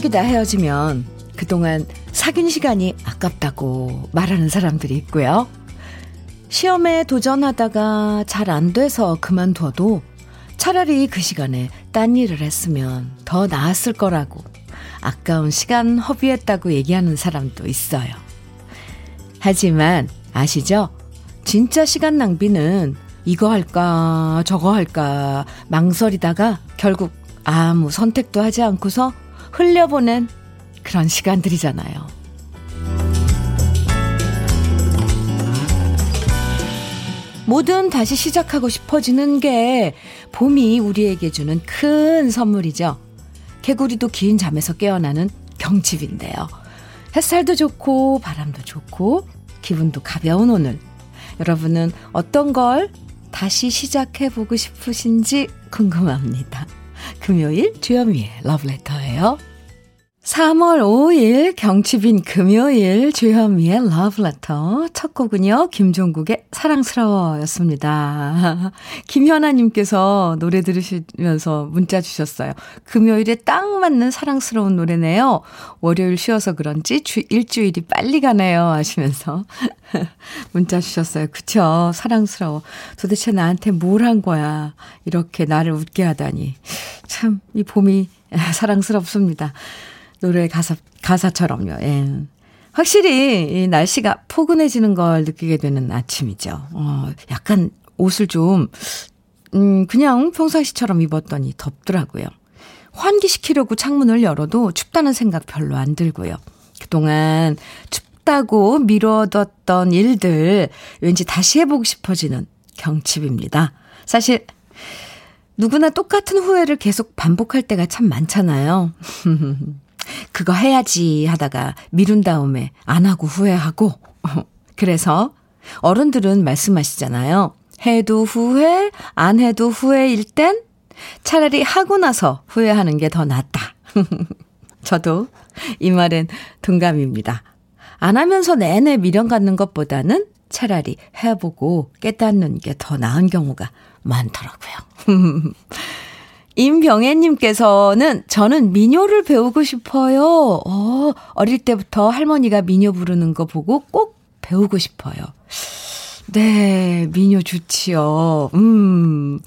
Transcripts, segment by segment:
사귀다 헤어지면 그동안 사귄 시간이 아깝다고 말하는 사람들이 있고요. 시험에 도전하다가 잘 안 돼서 그만둬도 차라리 그 시간에 딴 일을 했으면 더 나았을 거라고 아까운 시간 허비했다고 얘기하는 사람도 있어요. 하지만 아시죠? 진짜 시간 낭비는 이거 할까 저거 할까 망설이다가 결국 아무 선택도 하지 않고서 흘려보낸 그런 시간들이잖아요. 뭐든 다시 시작하고 싶어지는 게 봄이 우리에게 주는 큰 선물이죠. 개구리도 긴 잠에서 깨어나는 경칩인데요. 햇살도 좋고 바람도 좋고 기분도 가벼운 오늘. 여러분은 어떤 걸 다시 시작해보고 싶으신지 궁금합니다. 금요일 주현미의 러브레터예요. 3월 5일 경칩인 금요일 주현미의 러브레터 첫 곡은요. 김종국의 사랑스러워였습니다. 김현아님께서 노래 들으시면서 문자 주셨어요. 금요일에 딱 맞는 사랑스러운 노래네요. 월요일 쉬어서 그런지 주, 일주일이 빨리 가네요 하시면서 문자 주셨어요. 그쵸? 사랑스러워. 도대체 나한테 뭘 한 거야. 이렇게 나를 웃게 하다니. 참 이 봄이 사랑스럽습니다. 노래 가사, 가사처럼요. 예. 확실히 이 날씨가 포근해지는 걸 느끼게 되는 아침이죠. 어, 약간 옷을 좀, 음, 그냥 평상시처럼 입었더니 덥더라고요. 환기시키려고 창문을 열어도 춥다는 생각 별로 안 들고요. 그동안 춥다고 미뤄뒀던 일들 왠지 다시 해보고 싶어지는 경칩입니다. 사실 누구나 똑같은 후회를 계속 반복할 때가 참 많잖아요. 그거 해야지 하다가 미룬 다음에 안 하고 후회하고. 그래서 어른들은 말씀하시잖아요. 해도 후회, 안 해도 후회일 땐 차라리 하고 나서 후회하는 게 더 낫다. 저도 이 말엔 동감입니다. 안 하면서 내내 미련 갖는 것보다는 차라리 해보고 깨닫는 게 더 나은 경우가 많더라고요. 임병애님께서는 저는 민요를 배우고 싶어요. 어, 어릴 때부터 할머니가 민요 부르는 거 보고 꼭 배우고 싶어요. 네, 민요 좋지요. 음,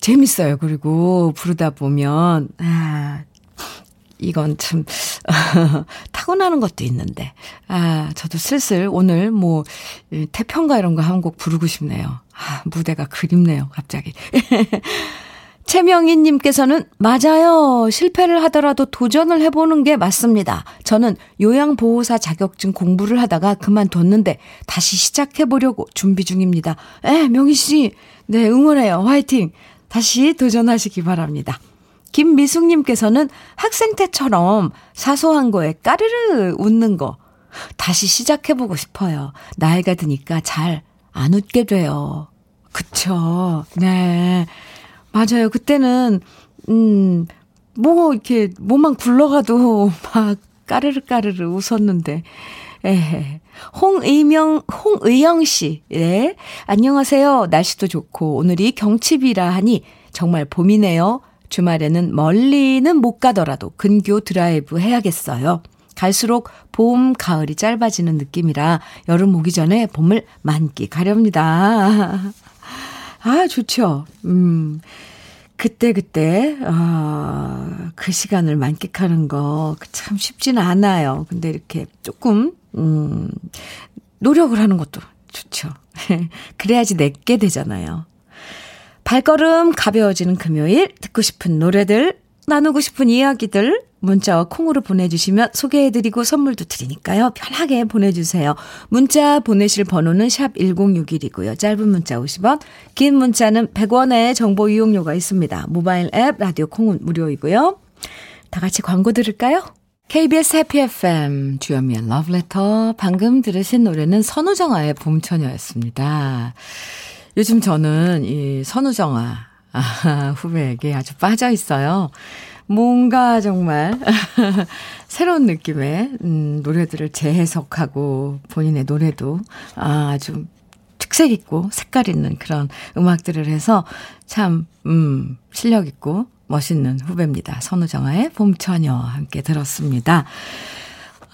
재밌어요. 그리고 부르다 보면, 아, 이건 참, 타고나는 것도 있는데. 아, 저도 슬슬 오늘 뭐, 태평가 이런 거 한 곡 부르고 싶네요. 아, 무대가 그립네요, 갑자기. 최명희 님께서는 맞아요. 실패를 하더라도 도전을 해보는 게 맞습니다. 저는 요양보호사 자격증 공부를 하다가 그만뒀는데 다시 시작해보려고 준비 중입니다. 에, 명희 씨. 네, 응원해요. 화이팅. 다시 도전하시기 바랍니다. 김미숙 님께서는 학생 때처럼 사소한 거에 까르르 웃는 거 다시 시작해보고 싶어요. 나이가 드니까 잘 안 웃게 돼요. 그쵸. 네. 맞아요. 그때는, 음, 뭐, 이렇게, 몸만 굴러가도 막 까르르 까르르 웃었는데, 에 홍의명, 홍의영 씨, 네. 안녕하세요. 날씨도 좋고, 오늘이 경칩이라 하니 정말 봄이네요. 주말에는 멀리는 못 가더라도 근교 드라이브 해야겠어요. 갈수록 봄, 가을이 짧아지는 느낌이라 여름 오기 전에 봄을 만끽하렵니다. 아, 좋죠. 음. 그때 그때, 그때, 어, 그 시간을 만끽하는 거 참 쉽지는 않아요. 근데 이렇게 조금, 음, 노력을 하는 것도 좋죠. 그래야지 내게 되잖아요. 발걸음 가벼워지는 금요일, 듣고 싶은 노래들, 나누고 싶은 이야기들, 문자와 콩으로 보내주시면 소개해드리고 선물도 드리니까요. 편하게 보내주세요. 문자 보내실 번호는 샵 1061이고요. 짧은 문자 50원, 긴 문자는 100원의 정보 이용료가 있습니다. 모바일 앱, 라디오 콩은 무료이고요. 다 같이 광고 들을까요? KBS 해피 FM 주현미의 러브레터 방금 들으신 노래는 선우정아의 봄처녀였습니다. 요즘 저는 이 선우정아 아, 후배에게 아주 빠져 있어요. 뭔가 정말 새로운 느낌의 음, 노래들을 재해석하고 본인의 노래도 아주 특색 있고 색깔 있는 그런 음악들을 해서 참, 음, 실력 있고 멋있는 후배입니다. 선우정아의 봄처녀 함께 들었습니다.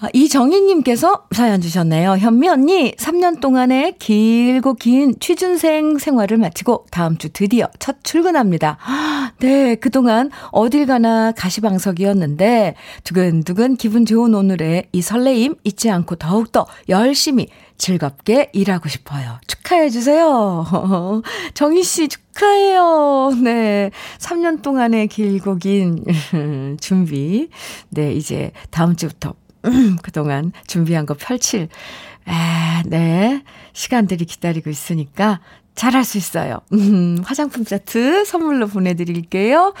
아, 이정희님께서 사연 주셨네요. 현미 언니, 3년 동안의 길고 긴 취준생 생활을 마치고 다음 주 드디어 첫 출근합니다. 네, 그동안 어딜 가나 가시방석이었는데 두근두근 기분 좋은 오늘의 이 설레임 잊지 않고 더욱더 열심히 즐겁게 일하고 싶어요. 축하해주세요. 정희씨 축하해요. 네. 3년 동안의 길고 긴 준비. 네, 이제 다음 주부터 그동안 준비한 거 펼칠, 아, 네. 시간들이 기다리고 있으니까 잘할 수 있어요. 음, 화장품 세트 선물로 보내드릴게요.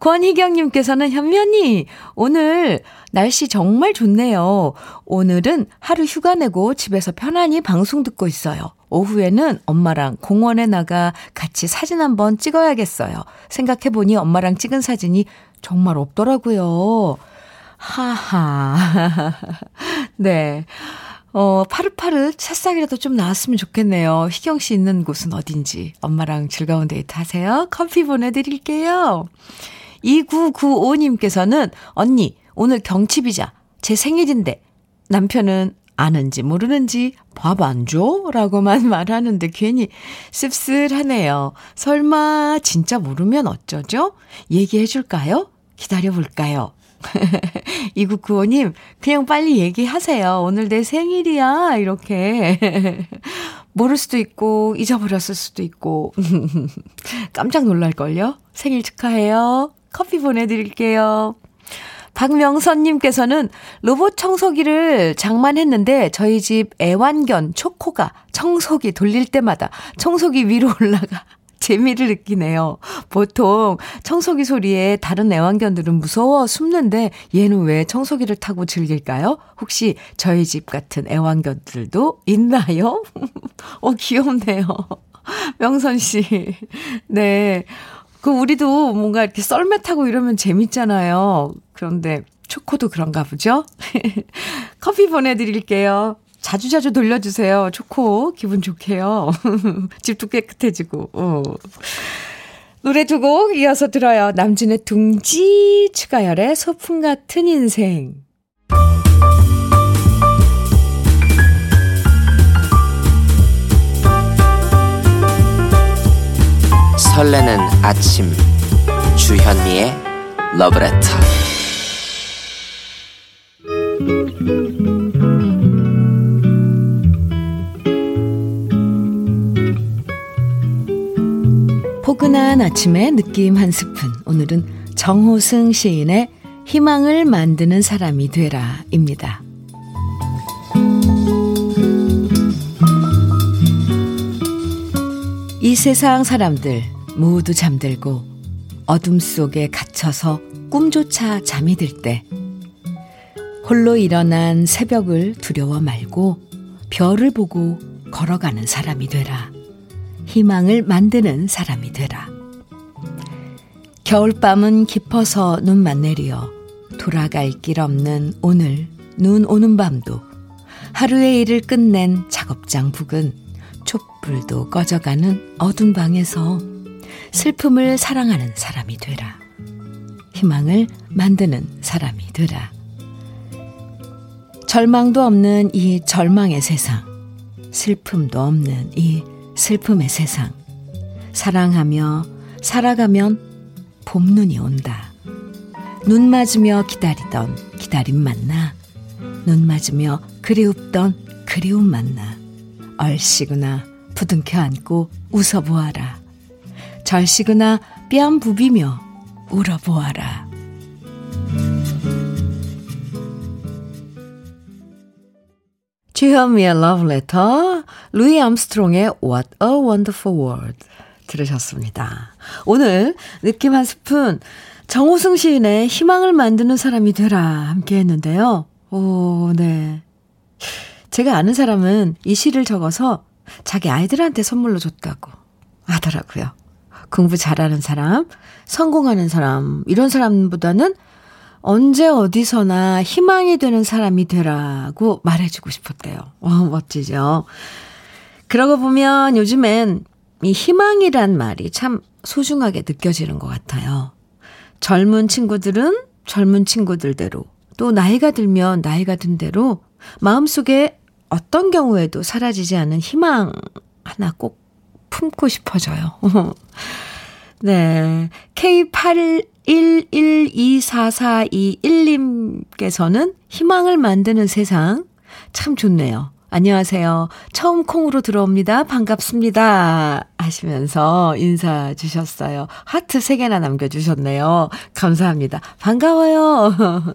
권희경님께서는 현면이 오늘 날씨 정말 좋네요. 오늘은 하루 휴가 내고 집에서 편안히 방송 듣고 있어요. 오후에는 엄마랑 공원에 나가 같이 사진 한번 찍어야겠어요. 생각해보니 엄마랑 찍은 사진이 정말 없더라고요. 하하. 네. 어, 파릇파릇 새싹이라도 좀 나왔으면 좋겠네요. 희경 씨 있는 곳은 어딘지. 엄마랑 즐거운 데이트 하세요. 커피 보내드릴게요. 2995님께서는, 언니, 오늘 경칩이자 제 생일인데, 남편은 아는지 모르는지 밥 안 줘? 라고만 말하는데 괜히 씁쓸하네요. 설마 진짜 모르면 어쩌죠? 얘기해 줄까요? 기다려 볼까요? 2995님, 그냥 빨리 얘기하세요. 오늘 내 생일이야. 이렇게. 모를 수도 있고, 잊어버렸을 수도 있고. 깜짝 놀랄걸요? 생일 축하해요. 커피 보내드릴게요. 박명선님께서는 로봇 청소기를 장만했는데 저희 집 애완견 초코가 청소기 돌릴 때마다 청소기 위로 올라가 재미를 느끼네요. 보통 청소기 소리에 다른 애완견들은 무서워 숨는데 얘는 왜 청소기를 타고 즐길까요? 혹시 저희 집 같은 애완견들도 있나요? 어, 귀엽네요. 명선 씨. 네. 그 우리도 뭔가 이렇게 썰매 타고 이러면 재밌잖아요. 그런데 초코도 그런가 보죠? 커피 보내드릴게요. 자주 자주 돌려주세요. 좋고, 기분 좋게요. 집도 깨끗해지고, 어. 노래 두 곡 이어서 들어요. 남진의 둥지, 추가열의 소풍 같은 인생. 설레는 아침, 주현미의 러브레터. 포근한 아침의 느낌 한 스푼. 오늘은 정호승 시인의 희망을 만드는 사람이 되라입니다. 이 세상 사람들 모두 잠들고 어둠 속에 갇혀서 꿈조차 잠이 들 때 홀로 일어난 새벽을 두려워 말고 별을 보고 걸어가는 사람이 되라. 희망을 만드는 사람이 되라. 겨울밤은 깊어서 눈만 내리어 돌아갈 길 없는 오늘 눈 오는 밤도 하루의 일을 끝낸 작업장 북은 촛불도 꺼져가는 어둠 방에서 슬픔을 사랑하는 사람이 되라. 희망을 만드는 사람이 되라. 절망도 없는 이 절망의 세상, 슬픔도 없는 이 슬픔의 세상. 사랑하며 살아가면 봄눈이 온다. 눈 맞으며 기다리던 기다림 만나. 눈 맞으며 그리웁던 그리움 만나. 얼씨구나 부둥켜 안고 웃어보아라. 절씨구나 뺨 부비며 울어보아라. 주현미의 러브레터, 루이 암스트롱의 What a Wonderful World 들으셨습니다. 오늘 느낌 한 스푼, 정호승 시인의 희망을 만드는 사람이 되라 함께 했는데요. 오, 네. 제가 아는 사람은 이 시를 적어서 자기 아이들한테 선물로 줬다고 하더라고요. 공부 잘하는 사람, 성공하는 사람, 이런 사람보다는 언제 어디서나 희망이 되는 사람이 되라고 말해주고 싶었대요. 어, 멋지죠? 그러고 보면 요즘엔 이 희망이란 말이 참 소중하게 느껴지는 것 같아요. 젊은 친구들은 젊은 친구들대로, 또 나이가 들면 나이가 든 대로 마음속에 어떤 경우에도 사라지지 않는 희망 하나 꼭 품고 싶어져요. 네. K81124421님께서는 희망을 만드는 세상 참 좋네요. 안녕하세요. 처음 콩으로 들어옵니다. 반갑습니다. 하시면서 인사 주셨어요. 하트 3개나 남겨주셨네요. 감사합니다. 반가워요.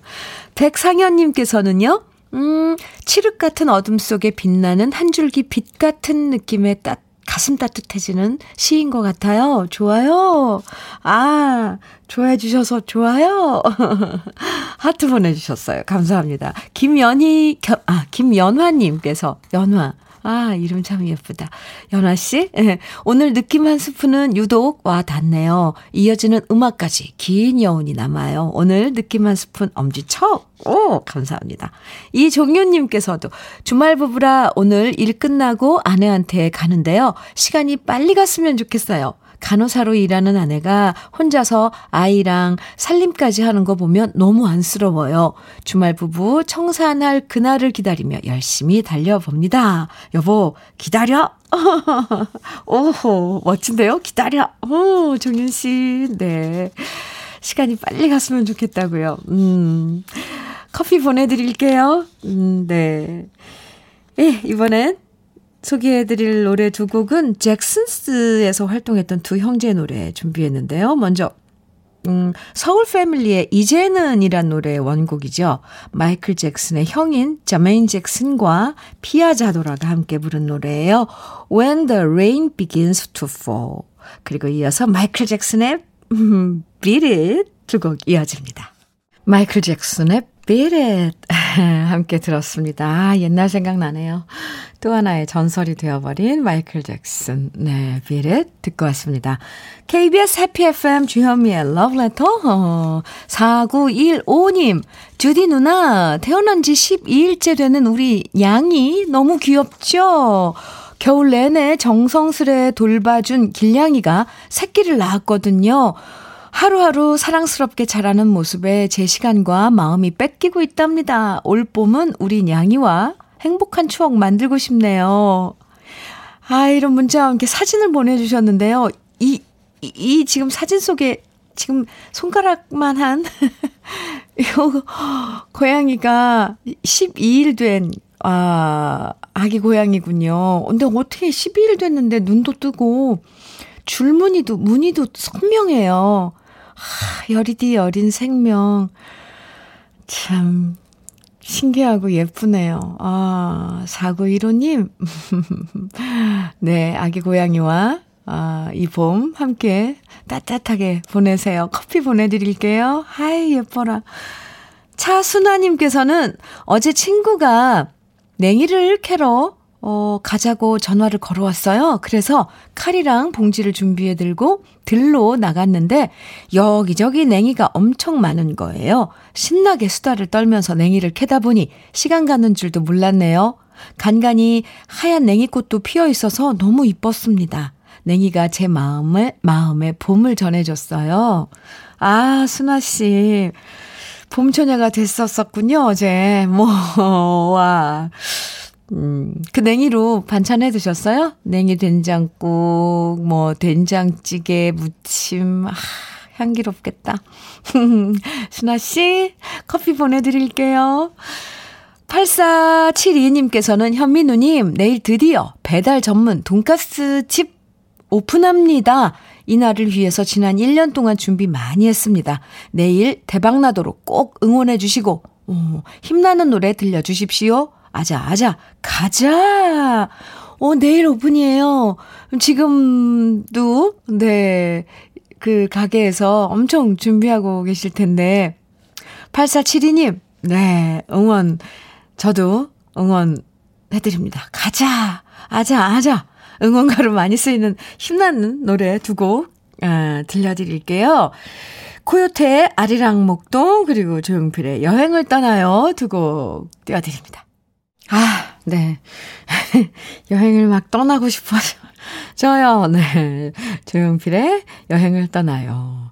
백상현님께서는요, 음, 칠흑 같은 어둠 속에 빛나는 한 줄기 빛 같은 느낌의 따, 가슴 따뜻해지는 시인 것 같아요. 좋아요. 아, 좋아해 주셔서 좋아요. 하트 보내주셨어요. 감사합니다. 김연희, 아, 김연화님께서, 연화. 아, 이름 참 예쁘다. 연아씨, 예. 오늘 느낌 한 스푼은 유독 와 닿네요. 이어지는 음악까지 긴 여운이 남아요. 오늘 느낌 한 스푼 엄지척. 오, 감사합니다. 이종윤님께서도 주말 부부라 오늘 일 끝나고 아내한테 가는데요. 시간이 빨리 갔으면 좋겠어요. 간호사로 일하는 아내가 혼자서 아이랑 살림까지 하는 거 보면 너무 안쓰러워요. 주말 부부 청산할 그날을 기다리며 열심히 달려봅니다. 여보, 기다려! 오호, 멋진데요? 기다려! 오, 종윤 씨, 네. 시간이 빨리 갔으면 좋겠다고요. 음, 커피 보내드릴게요. 음, 네. 예, 이번엔 소개해드릴 노래 두 곡은 잭슨스에서 활동했던 두 형제 노래 준비했는데요. 먼저 음, 서울 패밀리의 이제는 이란 노래의 원곡이죠. 마이클 잭슨의 형인 자메인 잭슨과 피아 자도라가 함께 부른 노래예요. When the Rain Begins to Fall. 그리고 이어서 마이클 잭슨의 음, Beat It 두 곡 이어집니다. 마이클 잭슨의 Beat 함께 들었습니다. 아, 옛날 생각나네요. 또 하나의 전설이 되어버린 마이클 잭슨. 네, It 듣고 왔습니다. KBS 해피 FM 주현미의 Letter 어, 4915님. 주디 누나, 태어난 지 12일째 되는 우리 양이 너무 귀엽죠? 겨울 내내 정성스레 돌봐준 길냥이가 새끼를 낳았거든요. 하루하루 사랑스럽게 자라는 모습에 제 시간과 마음이 뺏기고 있답니다. 올 봄은 우리 냥이와 행복한 추억 만들고 싶네요. 아, 이런 문자와 함께 사진을 보내주셨는데요. 이, 이, 이 지금 사진 속에 지금 손가락만 한, 요, 고양이가 12일 된, 아, 아기 고양이군요. 근데 어떻게 12일 됐는데 눈도 뜨고, 줄무늬도, 무늬도 선명해요. 하, 여리디 여린 생명. 참, 신기하고 예쁘네요. 아, 4915님. 네, 아기 고양이와, 아, 이 봄 함께 따뜻하게 보내세요. 커피 보내드릴게요. 하이, 예뻐라. 차순아님께서는 어제 친구가 냉이를 캐러 어, 가자고 전화를 걸어왔어요. 그래서 칼이랑 봉지를 준비해 들고 들로 나갔는데 여기저기 냉이가 엄청 많은 거예요. 신나게 수다를 떨면서 냉이를 캐다 보니 시간 가는 줄도 몰랐네요. 간간히 하얀 냉이꽃도 피어 있어서 너무 이뻤습니다. 냉이가 제 마음을, 마음에 봄을 전해줬어요. 아, 순아씨. 봄처녀가 됐었었군요, 어제. 뭐, 와. 음, 그 냉이로 반찬 해 드셨어요? 냉이 된장국, 뭐, 된장찌개, 무침, 아, 향기롭겠다. 순아씨, 커피 보내드릴게요. 8472님께서는 현민우님, 내일 드디어 배달 전문 돈가스 집 오픈합니다. 이날을 위해서 지난 1년 동안 준비 많이 했습니다. 내일 대박나도록 꼭 응원해 주시고, 오, 힘나는 노래 들려주십시오. 아자, 아자, 가자! 어, 내일 오픈이에요. 지금도, 네, 그 가게에서 엄청 준비하고 계실 텐데, 8472님, 네, 응원, 저도 응원 해드립니다. 가자! 아자, 아자! 응원가로 많이 쓰이는 힘나는 노래 두 곡, 아, 들려드릴게요. 코요태의 아리랑 목동, 그리고 조용필의 여행을 떠나요. 두 곡 띄워드립니다. 아, 네. 여행을 막 떠나고 싶어서. 저요, 네. 조용필의 여행을 떠나요.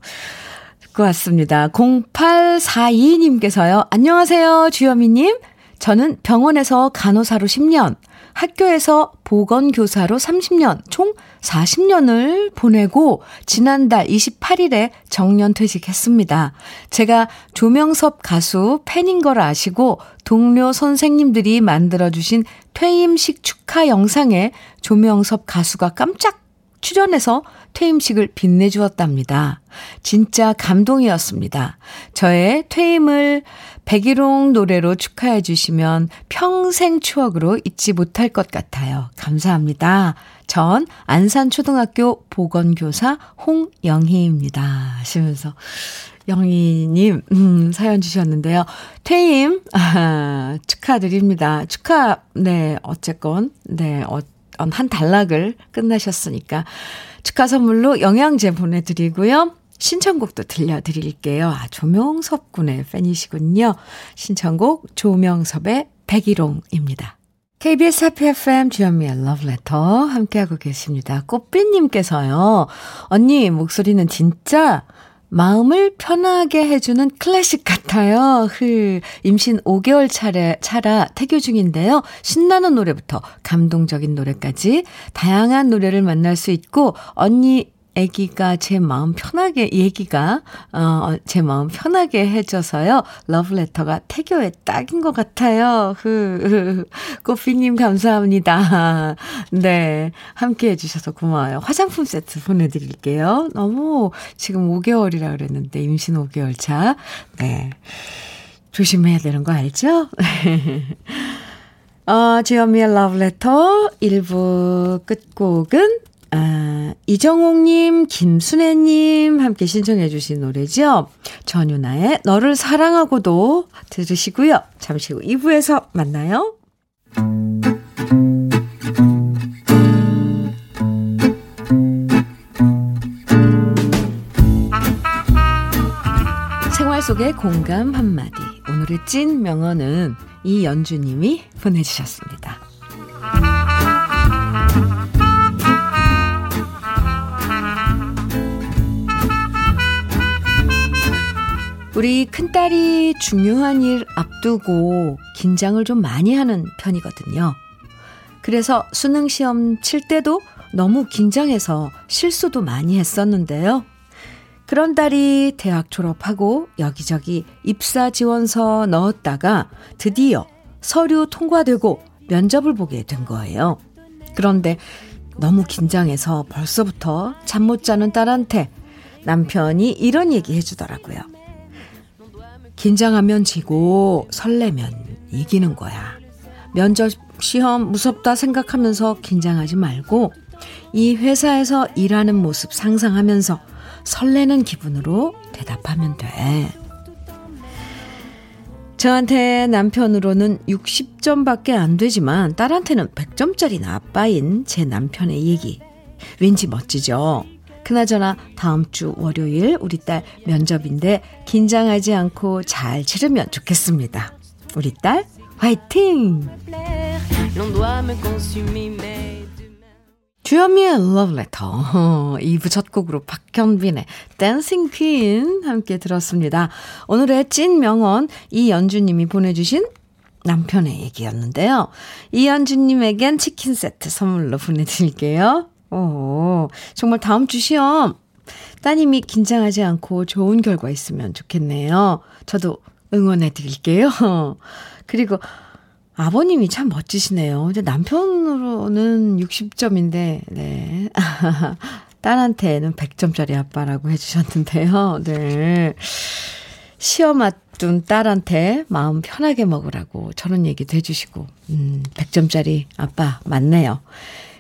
듣고 왔습니다. 0842님께서요. 안녕하세요, 주여미님. 저는 병원에서 간호사로 10년, 학교에서 보건교사로 30년, 총 40년을 보내고 지난달 28일에 정년 퇴직했습니다. 제가 조명섭 가수 팬인 걸 아시고 동료 선생님들이 만들어주신 퇴임식 축하 영상에 조명섭 가수가 깜짝 출연해서 퇴임식을 빛내주었답니다. 진짜 감동이었습니다. 저의 퇴임을 백일홍 노래로 축하해 주시면 평생 추억으로 잊지 못할 것 같아요. 감사합니다. 전 안산초등학교 보건교사 홍영희입니다. 하시면서 영희님, 음, 사연 주셨는데요. 퇴임, 아, 축하드립니다. 축하, 네, 어쨌건, 네, 어, 한 단락을 끝나셨으니까 축하 선물로 영양제 보내드리고요. 신청곡도 들려드릴게요. 아, 조명섭 군의 팬이시군요. 신청곡 조명섭의 백일홍입니다. KBS 해피 FM 주현미의 러브레터 함께하고 계십니다. 꽃빛님께서요. 언니 목소리는 진짜 마음을 편하게 해주는 클래식 같아요. 흐, 임신 5개월 차례, 차라 태교 중인데요. 신나는 노래부터 감동적인 노래까지 다양한 노래를 만날 수 있고, 언니 아기가 제 마음 편하게, 얘기가, 어, 제 마음 편하게 해줘서요. 러브레터가 태교에 딱인 것 같아요. 흐, 꼬피님 감사합니다. 네. 함께 해주셔서 고마워요. 화장품 세트 보내드릴게요. 너무 지금 5개월이라 그랬는데, 임신 5개월 차. 네. 조심해야 되는 거 알죠? 어, 주현미의 러브레터 1부 끝곡은 아, 이정옥님, 김순애님 함께 신청해 주신 노래죠. 전유나의 너를 사랑하고도 들으시고요. 잠시 후 2부에서 만나요. 생활 속의 공감 한마디. 오늘의 찐 명언은 이연주님이 보내주셨습니다. 우리 큰딸이 중요한 일 앞두고 긴장을 좀 많이 하는 편이거든요. 그래서 수능 시험 칠 때도 너무 긴장해서 실수도 많이 했었는데요. 그런 딸이 대학 졸업하고 여기저기 입사 지원서 넣었다가 드디어 서류 통과되고 면접을 보게 된 거예요. 그런데 너무 긴장해서 벌써부터 잠 못 자는 딸한테 남편이 이런 얘기 해주더라고요. 긴장하면 지고 설레면 이기는 거야. 면접 시험 무섭다 생각하면서 긴장하지 말고 이 회사에서 일하는 모습 상상하면서 설레는 기분으로 대답하면 돼. 저한테 남편으로는 60점밖에 안 되지만 딸한테는 100점짜리 아빠인 제 남편의 얘기. 왠지 멋지죠? 그나저나 다음 주 월요일 우리 딸 면접인데 긴장하지 않고 잘 치르면 좋겠습니다. 우리 딸 화이팅! 주현미의 러브레터 2부 첫 곡으로 박현빈의 댄싱 퀸 함께 들었습니다. 오늘의 찐 명언 이연주님이 보내주신 남편의 얘기였는데요. 이연주님에겐 치킨 세트 선물로 보내드릴게요. 어, 정말 다음 주 시험 따님이 긴장하지 않고 좋은 결과 있으면 좋겠네요. 저도 응원해 드릴게요. 그리고 아버님이 참 멋지시네요. 이제 남편으로는 60점인데, 네. 딸한테는 100점짜리 아빠라고 해주셨는데요. 네. 시험 앞둔 딸한테 마음 편하게 먹으라고 저런 얘기도 해주시고, 음, 100점짜리 아빠 맞네요.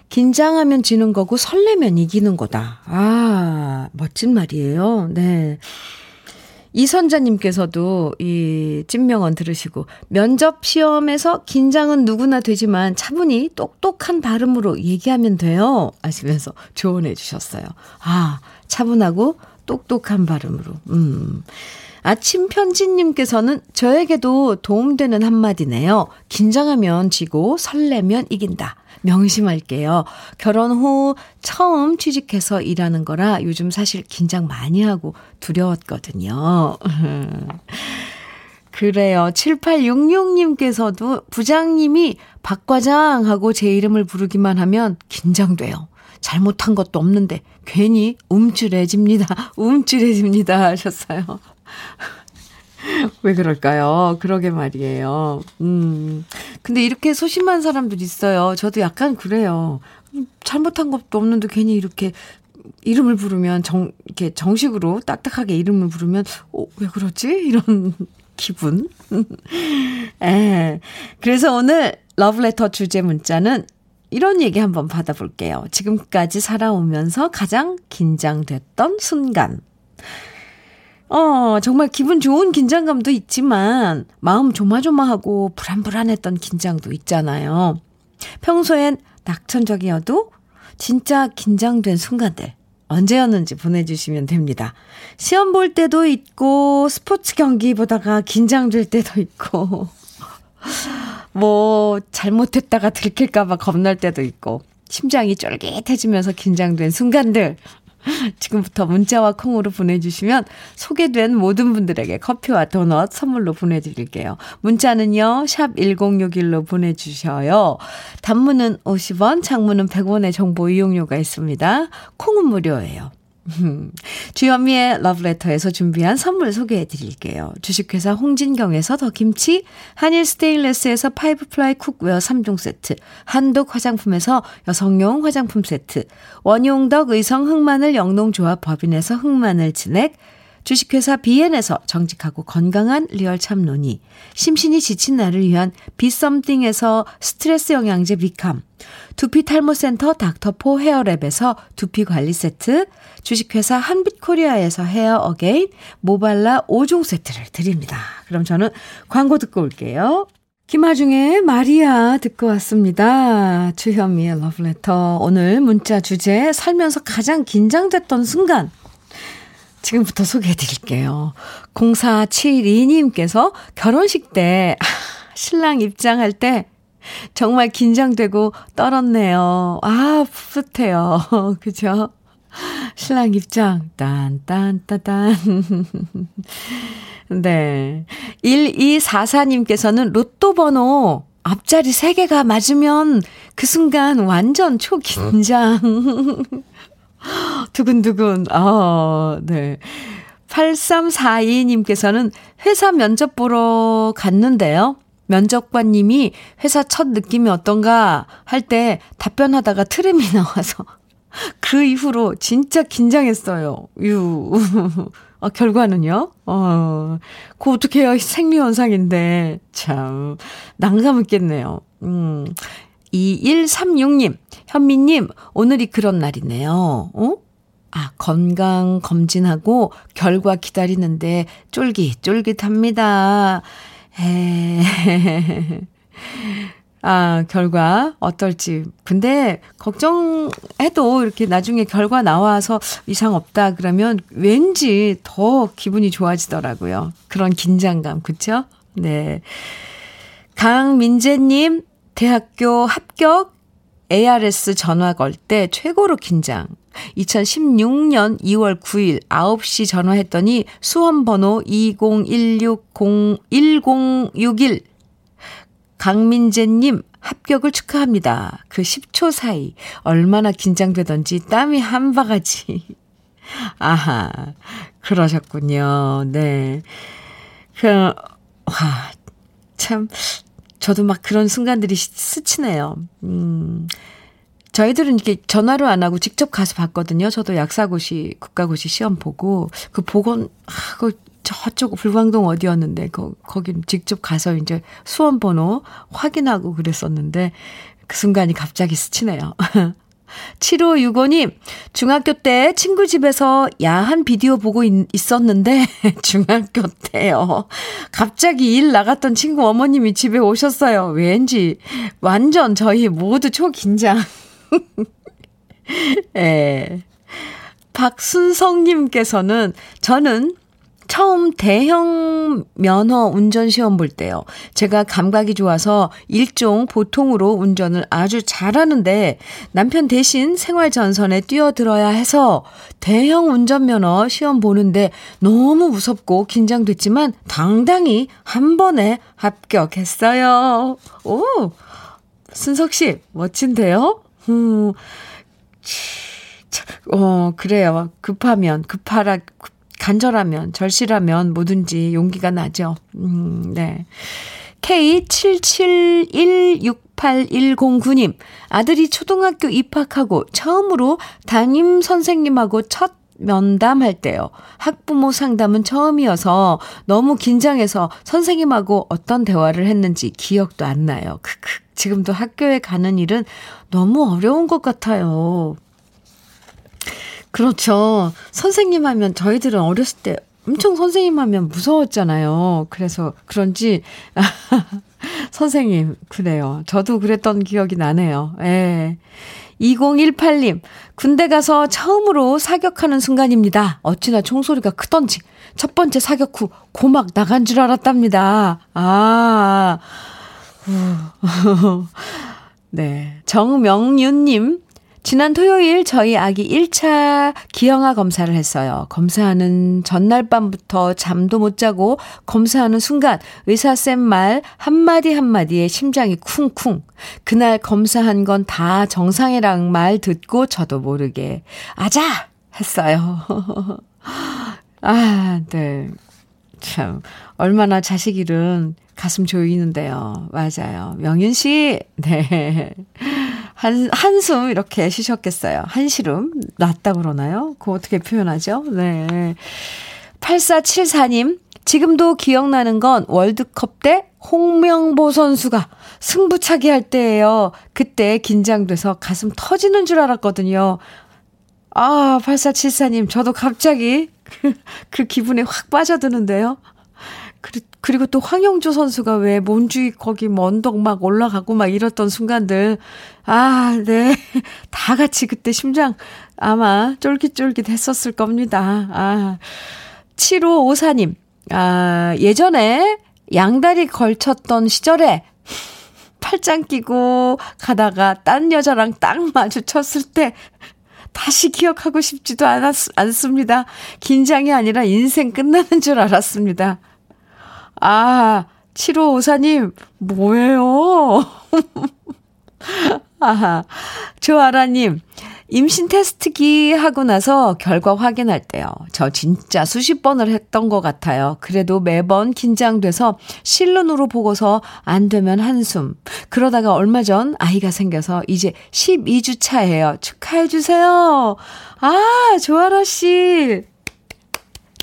긴장하면 지는 거고 설레면 이기는 거다. 아, 멋진 말이에요. 네. 이선자님께서도 이 찐명언 들으시고 면접 시험에서 긴장은 누구나 되지만 차분히 똑똑한 발음으로 얘기하면 돼요. 하시면서 조언해 주셨어요. 아, 차분하고 똑똑한 발음으로. 음. 아침 편지님께서는 저에게도 도움되는 한마디네요. 긴장하면 지고 설레면 이긴다. 명심할게요. 결혼 후 처음 취직해서 일하는 거라 요즘 사실 긴장 많이 하고 두려웠거든요. 그래요. 7866님께서도 부장님이 박과장 하고 제 이름을 부르기만 하면 긴장돼요. 잘못한 것도 없는데 괜히 움찔해집니다. 움찔해집니다. 하셨어요. 왜 그럴까요? 그러게 말이에요. 음. 근데 이렇게 소심한 사람들 있어요. 저도 약간 그래요. 잘못한 것도 없는데 괜히 이렇게 이름을 부르면 정, 이렇게 정식으로 딱딱하게 이름을 부르면, 어, 왜 그러지? 이런 기분. 에. 그래서 오늘 러브레터 주제 문자는 이런 얘기 한번 받아볼게요. 지금까지 살아오면서 가장 긴장됐던 순간. 어, 정말 기분 좋은 긴장감도 있지만, 마음 조마조마하고 불안불안했던 긴장도 있잖아요. 평소엔 낙천적이어도 진짜 긴장된 순간들, 언제였는지 보내주시면 됩니다. 시험 볼 때도 있고, 스포츠 경기 보다가 긴장될 때도 있고, 뭐, 잘못했다가 들킬까봐 겁날 때도 있고, 심장이 쫄깃해지면서 긴장된 순간들, 지금부터 문자와 콩으로 보내주시면 소개된 모든 분들에게 커피와 도넛 선물로 보내드릴게요. 문자는요, 샵 1061로 보내주셔요. 단문은 50원, 장문은 100원의 정보 이용료가 있습니다. 콩은 무료예요. 주현미의 러브레터에서 준비한 선물 소개해 드릴게요. 주식회사 홍진경에서 더 김치, 한일 스테인레스에서 five ply cookware 3종 세트, 한독 화장품에서 여성용 화장품 세트, 원용덕 의성 흑마늘 영농조합 법인에서 흑마늘 진액, 주식회사 비엔에서 정직하고 건강한 리얼 참노니, 심신이 지친 나를 위한 비썸띵에서 스트레스 영양제 비캄, 두피 탈모센터 닥터포 헤어랩에서 두피 관리 세트, 주식회사 한빛코리아에서 헤어 어게인, 모발라 5종 세트를 드립니다. 그럼 저는 광고 듣고 올게요. 김하중의 마리아 듣고 왔습니다. 주현미의 러브레터. 오늘 문자 주제 살면서 가장 긴장됐던 순간. 지금부터 소개해 드릴게요. 0472님께서 결혼식 때 신랑 입장할 때 정말 긴장되고 떨었네요. 아, 풋풋해요. 그죠? 신랑 입장, 딴, 딴, 따, 딴. 네. 1244님께서는 로또 번호 앞자리 3개가 맞으면 그 순간 완전 초긴장. 두근두근, 아, 네. 8342님께서는 회사 면접 보러 갔는데요. 면접관님이 회사 첫 느낌이 어떤가 할 때 답변하다가 트름이 나와서 그 이후로 진짜 긴장했어요. 유. 어, 결과는요? 어, 그 어떡해요. 생리현상인데. 참, 난감 있겠네요. 음. 2136님, 현미님, 오늘이 그런 날이네요. 어? 아, 건강 검진하고 결과 기다리는데 쫄깃쫄깃합니다. 에. 아, 결과 어떨지. 근데 걱정해도 이렇게 나중에 결과 나와서 이상 없다 그러면 왠지 더 기분이 좋아지더라고요. 그런 긴장감, 그쵸? 네. 강민재님, 대학교 합격 ARS 전화 걸 때 최고로 긴장. 2016년 2월 9일 9시 전화했더니 수험 번호 2016011061 강민재님 합격을 축하합니다. 그 10초 사이 얼마나 긴장되던지 땀이 한 바가지. 아하, 그러셨군요. 네. 그, 와, 참, 저도 막 그런 순간들이 스치네요. 음, 저희들은 이렇게 전화로 안 하고 직접 가서 봤거든요. 저도 약사고시, 국가고시 시험 보고, 그 보건, 아, 그 저쪽 불광동 어디였는데, 거, 거기 직접 가서 이제 수험 번호 확인하고 그랬었는데, 그 순간이 갑자기 스치네요. 7565님, 중학교 때 친구 집에서 야한 비디오 보고 있, 있었는데, 중학교 때요. 갑자기 일 나갔던 친구 어머님이 집에 오셨어요. 왠지, 완전 저희 모두 초긴장. 예. 박순성님께서는 저는 처음 대형 면허 운전 시험 볼 때요. 제가 감각이 좋아서 일종 보통으로 운전을 아주 잘하는데 남편 대신 생활 전선에 뛰어들어야 해서 대형 운전 면허 시험 보는데 너무 무섭고 긴장됐지만 당당히 한 번에 합격했어요. 오! 순석 씨, 멋진데요? 음, 어, 그래요. 급하면, 급하라, 간절하면, 절실하면 뭐든지 용기가 나죠. 음, 네. K77168109님, 아들이 초등학교 입학하고 처음으로 담임 선생님하고 첫 면담할 때요. 학부모 상담은 처음이어서 너무 긴장해서 선생님하고 어떤 대화를 했는지 기억도 안 나요. 크크. 지금도 학교에 가는 일은 너무 어려운 것 같아요. 그렇죠. 선생님 하면 저희들은 어렸을 때 엄청 선생님 하면 무서웠잖아요. 그래서 그런지 선생님 그래요. 저도 그랬던 기억이 나네요. 예. 2018님, 군대 가서 처음으로 사격하는 순간입니다. 어찌나 총소리가 크던지 첫 번째 사격 후 고막 나간 줄 알았답니다. 아, 네. 정명윤님, 지난 토요일 저희 아기 1차 기형아 검사를 했어요. 검사하는 전날 밤부터 잠도 못 자고 검사하는 순간 의사쌤 말 한마디 한마디에 심장이 쿵쿵. 그날 검사한 건 다 정상이랑 말 듣고 저도 모르게 아자! 했어요. 아, 네. 참, 얼마나 자식 일은 가슴 조이는데요. 맞아요. 명윤 씨, 네. 한, 한숨 이렇게 쉬셨겠어요. 한시름 낫다 그러나요? 그거 어떻게 표현하죠? 네. 8474님, 지금도 기억나는 건 월드컵 때 홍명보 선수가 승부차기 할 때예요. 그때 긴장돼서 가슴 터지는 줄 알았거든요. 아, 8474님, 저도 갑자기 그, 그 기분에 확 빠져드는데요. 그리고 또 황영조 선수가 왜 몬주이 거기 먼덕 막 올라가고 막 이랬던 순간들. 아, 네. 다 같이 그때 심장 아마 쫄깃쫄깃 했었을 겁니다. 아. 7554님. 아, 예전에 양다리 걸쳤던 시절에 팔짱 끼고 가다가 딴 여자랑 딱 마주쳤을 때 다시 기억하고 싶지도 않았, 않습니다. 긴장이 아니라 인생 끝나는 줄 알았습니다. 아, 7554님, 뭐예요? 아하. 조아라님, 임신 테스트기 하고 나서 결과 확인할 때요. 저 진짜 수십 번을 했던 것 같아요. 그래도 매번 긴장돼서 실눈으로 보고서 안 되면 한숨. 그러다가 얼마 전 아이가 생겨서 이제 12주 차예요. 축하해주세요. 아, 조아라 씨.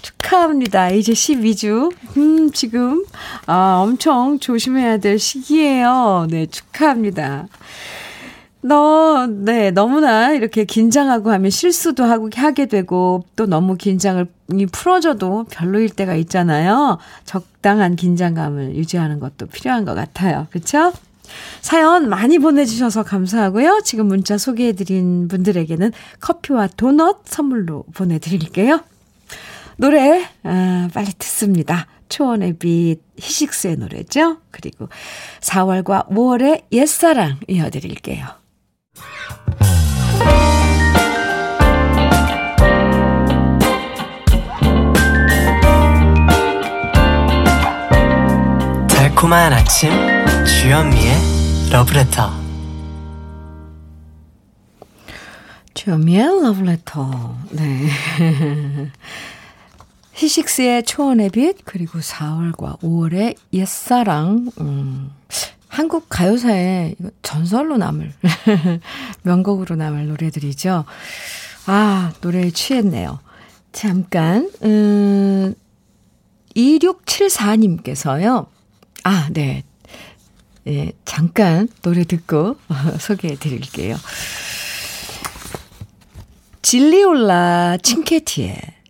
축하합니다. 이제 12주. 음, 지금, 아, 엄청 조심해야 될 시기예요. 네, 축하합니다. 너, 네, 너무나 이렇게 긴장하고 하면 실수도 하고 하게 되고, 또 너무 긴장을 풀어줘도 별로일 때가 있잖아요. 적당한 긴장감을 유지하는 것도 필요한 것 같아요. 그쵸? 사연 많이 보내주셔서 감사하고요. 지금 문자 소개해드린 분들에게는 커피와 도넛 선물로 보내드릴게요. 노래 아, 빨리 듣습니다. 초원의 빛 히식스의 노래죠. 그리고 4월과 5월의 옛사랑 이어드릴게요. 달콤한 아침 주현미의 러브레터 주현미의 러브레터 네 히식스의 초원의 빛, 그리고 4월과 5월의 옛사랑, 음, 한국 가요사에 전설로 남을, 명곡으로 남을 노래들이죠. 아, 노래에 취했네요. 잠깐, 음, 2674님께서요. 아, 네. 예, 잠깐 노래 듣고 소개해 드릴게요. 진리올라 칭케티의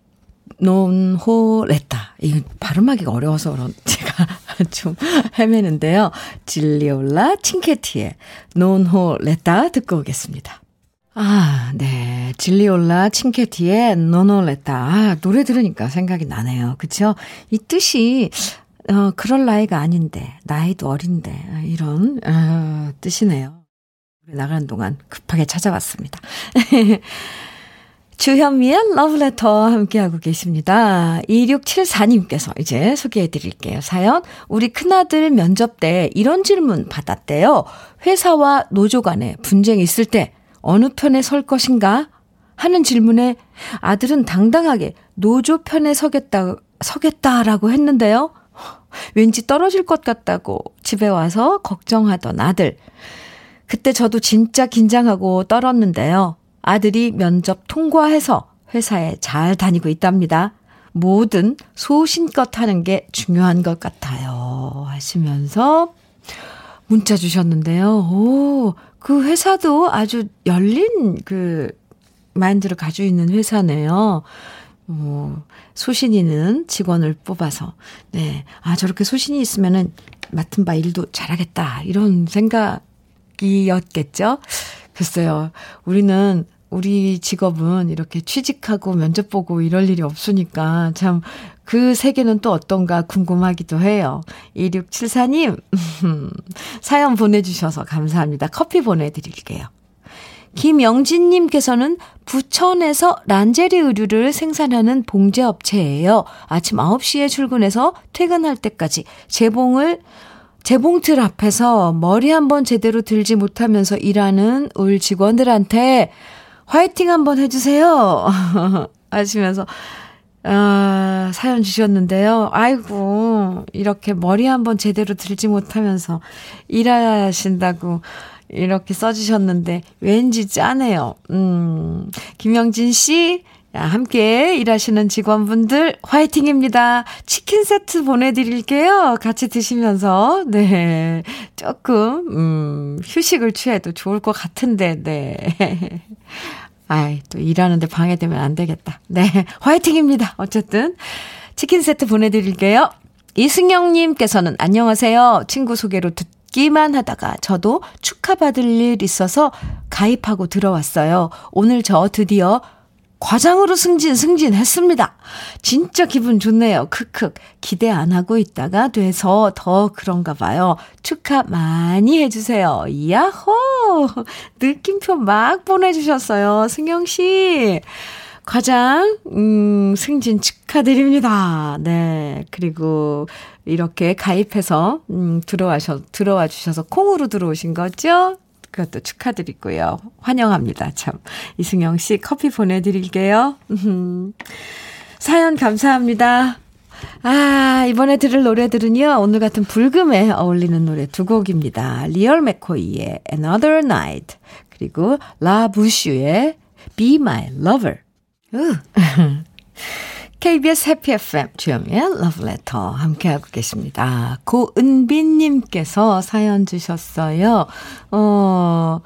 논호레타. 이거 발음하기가 어려워서 그런 제가 좀 헤매는데요. 질리올라 칭케티의 논호레타 듣고 오겠습니다. 아, 네. 진리올라 칭케티의 노노레타. 아, 노래 들으니까 생각이 나네요. 그쵸? 이 뜻이, 어, 그럴 나이가 아닌데, 나이도 어린데, 아, 이런, 어, 뜻이네요. 나가는 동안 급하게 찾아봤습니다. 주현미의 러브레터 함께하고 계십니다. 2674님께서 이제 소개해 드릴게요. 사연. 우리 큰아들 면접 때 이런 질문 받았대요. 회사와 노조 간에 분쟁이 있을 때 어느 편에 설 것인가? 하는 질문에 아들은 당당하게 노조 편에 서겠다, 서겠다라고 했는데요. 왠지 떨어질 것 같다고 집에 와서 걱정하던 아들. 그때 저도 진짜 긴장하고 떨었는데요. 아들이 면접 통과해서 회사에 잘 다니고 있답니다. 뭐든 소신껏 하는 게 중요한 것 같아요. 하시면서 문자 주셨는데요. 오, 그 회사도 아주 열린 그 마인드를 가지고 있는 회사네요. 어, 소신 있는 직원을 뽑아서. 네. 아, 저렇게 소신이 있으면은 맡은 바 일도 잘하겠다. 이런 생각이었겠죠? 글쎄요. 우리는 우리 직업은 이렇게 취직하고 면접 보고 이럴 일이 없으니까 참 그 세계는 또 어떤가 궁금하기도 해요. 2674님, 사연 보내주셔서 감사합니다. 커피 보내드릴게요. 김영진님께서는 부천에서 란제리 의류를 생산하는 봉제업체예요. 아침 9시에 출근해서 퇴근할 때까지 재봉을 재봉틀 앞에서 머리 한번 제대로 들지 못하면서 일하는 울 직원들한테 화이팅 한번 해주세요. 하시면서, 아, 사연 주셨는데요. 아이고, 이렇게 머리 한번 제대로 들지 못하면서 일하신다고 이렇게 써주셨는데, 왠지 짜네요. 음, 김영진 씨, 함께 일하시는 직원분들 화이팅입니다. 치킨 세트 보내드릴게요. 같이 드시면서, 네. 조금, 음, 휴식을 취해도 좋을 것 같은데, 네. 아이, 또 일하는데 방해되면 안 되겠다. 네. 화이팅입니다. 어쨌든. 치킨 세트 보내드릴게요. 이승영님께서는 안녕하세요. 친구 소개로 듣기만 하다가 저도 축하받을 일 있어서 가입하고 들어왔어요. 오늘 저 드디어 과장으로 승진, 승진했습니다. 진짜 기분 좋네요. 크크. 기대 안 하고 있다가 돼서 더 그런가 봐요. 축하 많이 해주세요. 야호! 느낌표 막 보내주셨어요. 승영씨. 과장, 음, 승진 축하드립니다. 네. 그리고 이렇게 가입해서, 음, 들어와셔, 들어와 주셔서 콩으로 들어오신 거죠? 그것도 축하드리고요. 환영합니다. 참. 이승영 씨 커피 보내드릴게요. 사연 감사합니다. 아, 이번에 들을 노래들은요, 오늘 같은 불금에 어울리는 노래 두 곡입니다. 리얼 맥코이의 Another Night, 그리고 라 부슈의 Be My Lover. KBS 해피 FM 주현미의 러브레터 함께하고 계십니다. 고은빈님께서 사연 주셨어요. 어,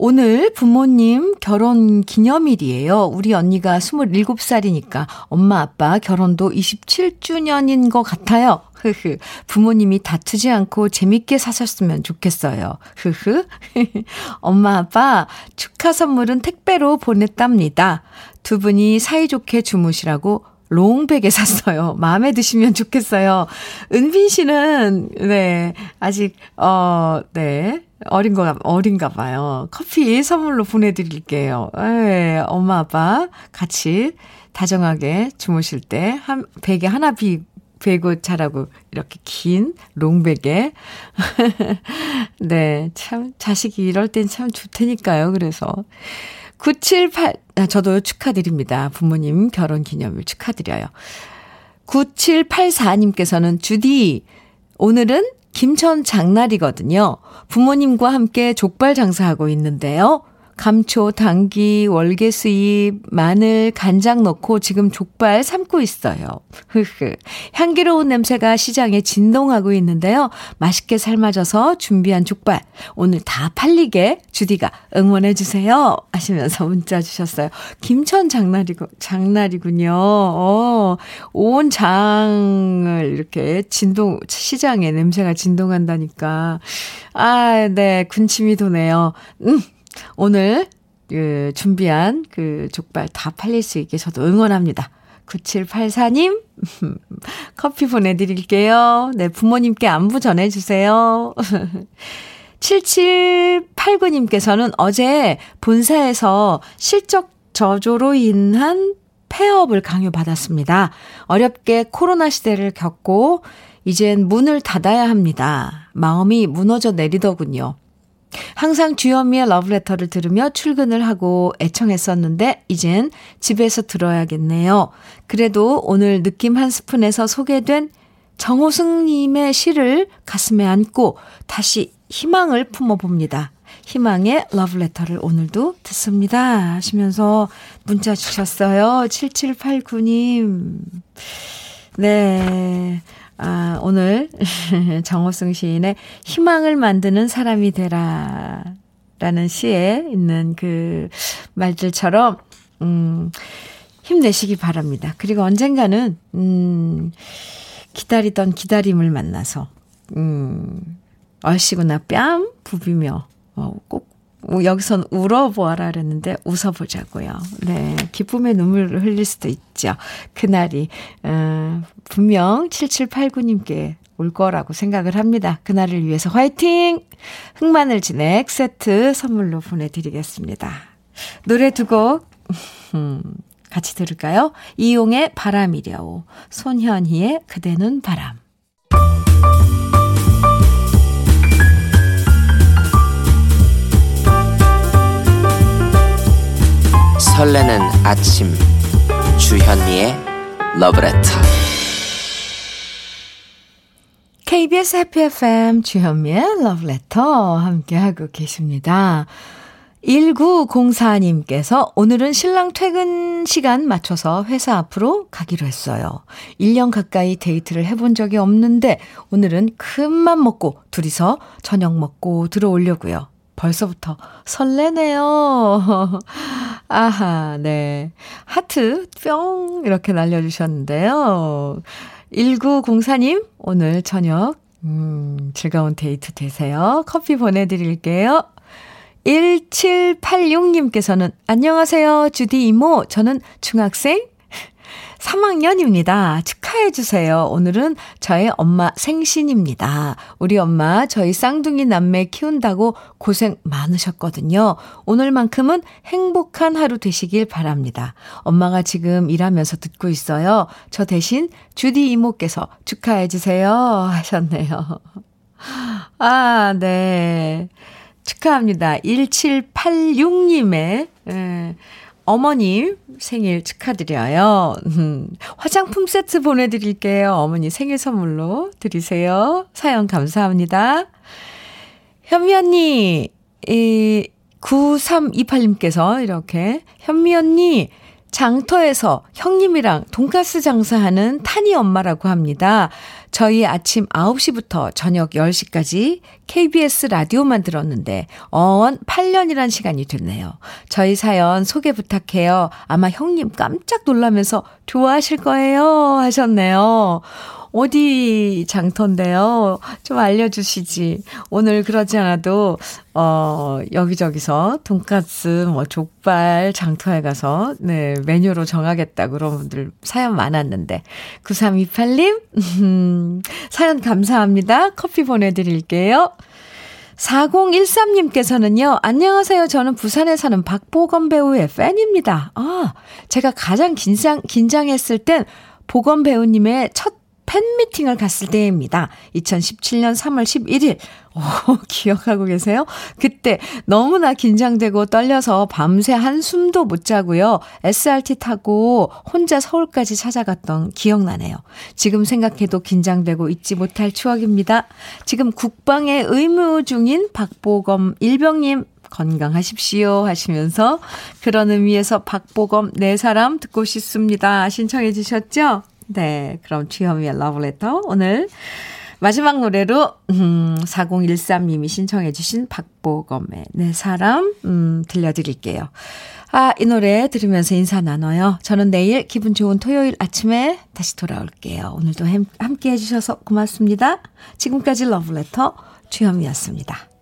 오늘 부모님 결혼 기념일이에요. 우리 언니가 27살이니까 엄마 아빠 결혼도 27주년인 것 같아요. 흐흐. 부모님이 다투지 않고 재밌게 사셨으면 좋겠어요. 흐흐. 엄마 아빠 축하 선물은 택배로 보냈답니다. 두 분이 사이좋게 주무시라고 롱백에 샀어요. 마음에 드시면 좋겠어요. 은빈 씨는, 네, 아직, 어, 네, 어린 거, 어린가 봐요. 커피 선물로 보내드릴게요. 네, 엄마, 아빠 같이 다정하게 주무실 때, 한, 베개 하나 비, 베고 자라고 이렇게 긴 롱백에. 네, 참, 자식이 이럴 땐 참 좋다니까요. 그래서. 978, 아, 저도 축하드립니다. 부모님 결혼 기념일 축하드려요. 9784님께서는 주디, 오늘은 김천 장날이거든요. 부모님과 함께 족발 장사하고 있는데요. 감초, 당귀, 월계수잎, 마늘, 간장 넣고 지금 족발 삶고 있어요. 흐흐. 향기로운 냄새가 시장에 진동하고 있는데요. 맛있게 삶아져서 준비한 족발. 오늘 다 팔리게 주디가 응원해주세요. 하시면서 문자 주셨어요. 김천 장날이고, 장날이군요. 어, 온 장을 이렇게 진동, 시장에 냄새가 진동한다니까. 아, 네. 군침이 도네요. 음. 오늘 그, 준비한 그 족발 다 팔릴 수 있게 저도 응원합니다. 9784님, 커피 보내드릴게요. 네, 부모님께 안부 전해주세요. 7789님께서는 어제 본사에서 실적 저조로 인한 폐업을 강요받았습니다. 어렵게 코로나 시대를 겪고 이젠 문을 닫아야 합니다. 마음이 무너져 내리더군요. 항상 주현미의 러브레터를 들으며 출근을 하고 애청했었는데 이젠 집에서 들어야겠네요. 그래도 오늘 느낌 한 스푼에서 소개된 정호승님의 시를 가슴에 안고 다시 희망을 품어봅니다. 희망의 러브레터를 오늘도 듣습니다. 하시면서 문자 주셨어요. 7789님. 네. 아, 오늘 정호승 시인의 희망을 만드는 사람이 되라 라는 시에 있는 그 말들처럼 음, 힘내시기 바랍니다. 그리고 언젠가는 음, 기다리던 기다림을 만나서 음, 얼씨구나 뺨 부비며 어, 꼭 여기선 울어보아라 그랬는데 웃어보자고요. 네. 기쁨의 눈물을 흘릴 수도 있죠. 그날이, 어, 분명 7789님께 올 거라고 생각을 합니다. 그날을 위해서 화이팅! 흑마늘 진액 세트 선물로 보내드리겠습니다. 노래 두 곡, 음, 같이 들을까요? 이용의 바람이려오, 손현희의 그대는 바람. 설레는 아침 주현미의 러브레터 KBS 해피 FM 주현미의 러브레터 함께하고 계십니다. 1904님께서 오늘은 신랑 퇴근 시간 맞춰서 회사 앞으로 가기로 했어요. 1년 가까이 데이트를 해본 적이 없는데 오늘은 큰맘 먹고 둘이서 저녁 먹고 들어오려고요. 벌써부터 설레네요. 아하, 네. 하트 뿅 이렇게 날려주셨는데요. 1904님, 오늘 저녁, 음, 즐거운 데이트 되세요. 커피 보내드릴게요. 1786님께서는 안녕하세요. 주디 이모. 저는 중학생 3학년입니다. 축하해주세요. 오늘은 저의 엄마 생신입니다. 우리 엄마 저희 쌍둥이 남매 키운다고 고생 많으셨거든요. 오늘만큼은 행복한 하루 되시길 바랍니다. 엄마가 지금 일하면서 듣고 있어요. 저 대신 주디 이모께서 축하해주세요. 하셨네요. 아, 네. 축하합니다. 1786님의, 예. 어머님 생일 축하드려요. 음, 화장품 세트 보내드릴게요. 어머니 생일 선물로 드리세요. 사연 감사합니다. 현미 언니, 이, 9328님께서 이렇게, 현미 언니, 장터에서 형님이랑 돈가스 장사하는 타니 엄마라고 합니다. 저희 아침 9시부터 저녁 10시까지 KBS 라디오만 들었는데 어언 8년이란 시간이 됐네요. 저희 사연 소개 부탁해요. 아마 형님 깜짝 놀라면서 좋아하실 거예요 하셨네요. 어디 장터인데요? 좀 알려주시지. 오늘 그러지 않아도, 어, 여기저기서 돈까스, 뭐, 족발 장터에 가서, 네, 메뉴로 정하겠다. 그런 분들 사연 많았는데. 9328님, 음, 사연 감사합니다. 커피 보내드릴게요. 4013님께서는요, 안녕하세요. 저는 부산에 사는 박보검 배우의 팬입니다. 아, 제가 가장 긴장, 긴장했을 땐 보검 배우님의 첫 팬미팅을 갔을 때입니다. 2017년 3월 11일. 오, 기억하고 계세요? 그때 너무나 긴장되고 떨려서 밤새 한숨도 못 자고요. SRT 타고 혼자 서울까지 찾아갔던 기억나네요. 지금 생각해도 긴장되고 잊지 못할 추억입니다. 지금 국방에 의무 중인 박보검 일병님 건강하십시오 하시면서 그런 의미에서 박보검 네 사람 듣고 싶습니다. 신청해 주셨죠? 네, 그럼 주현미의 러브레터 오늘 마지막 노래로 음, 4013님이 신청해 주신 박보검의 내 사람 음, 들려드릴게요. 아, 이 노래 들으면서 인사 나눠요. 저는 내일 기분 좋은 토요일 아침에 다시 돌아올게요. 오늘도 함께 해주셔서 고맙습니다. 지금까지 러브레터 주현미였습니다.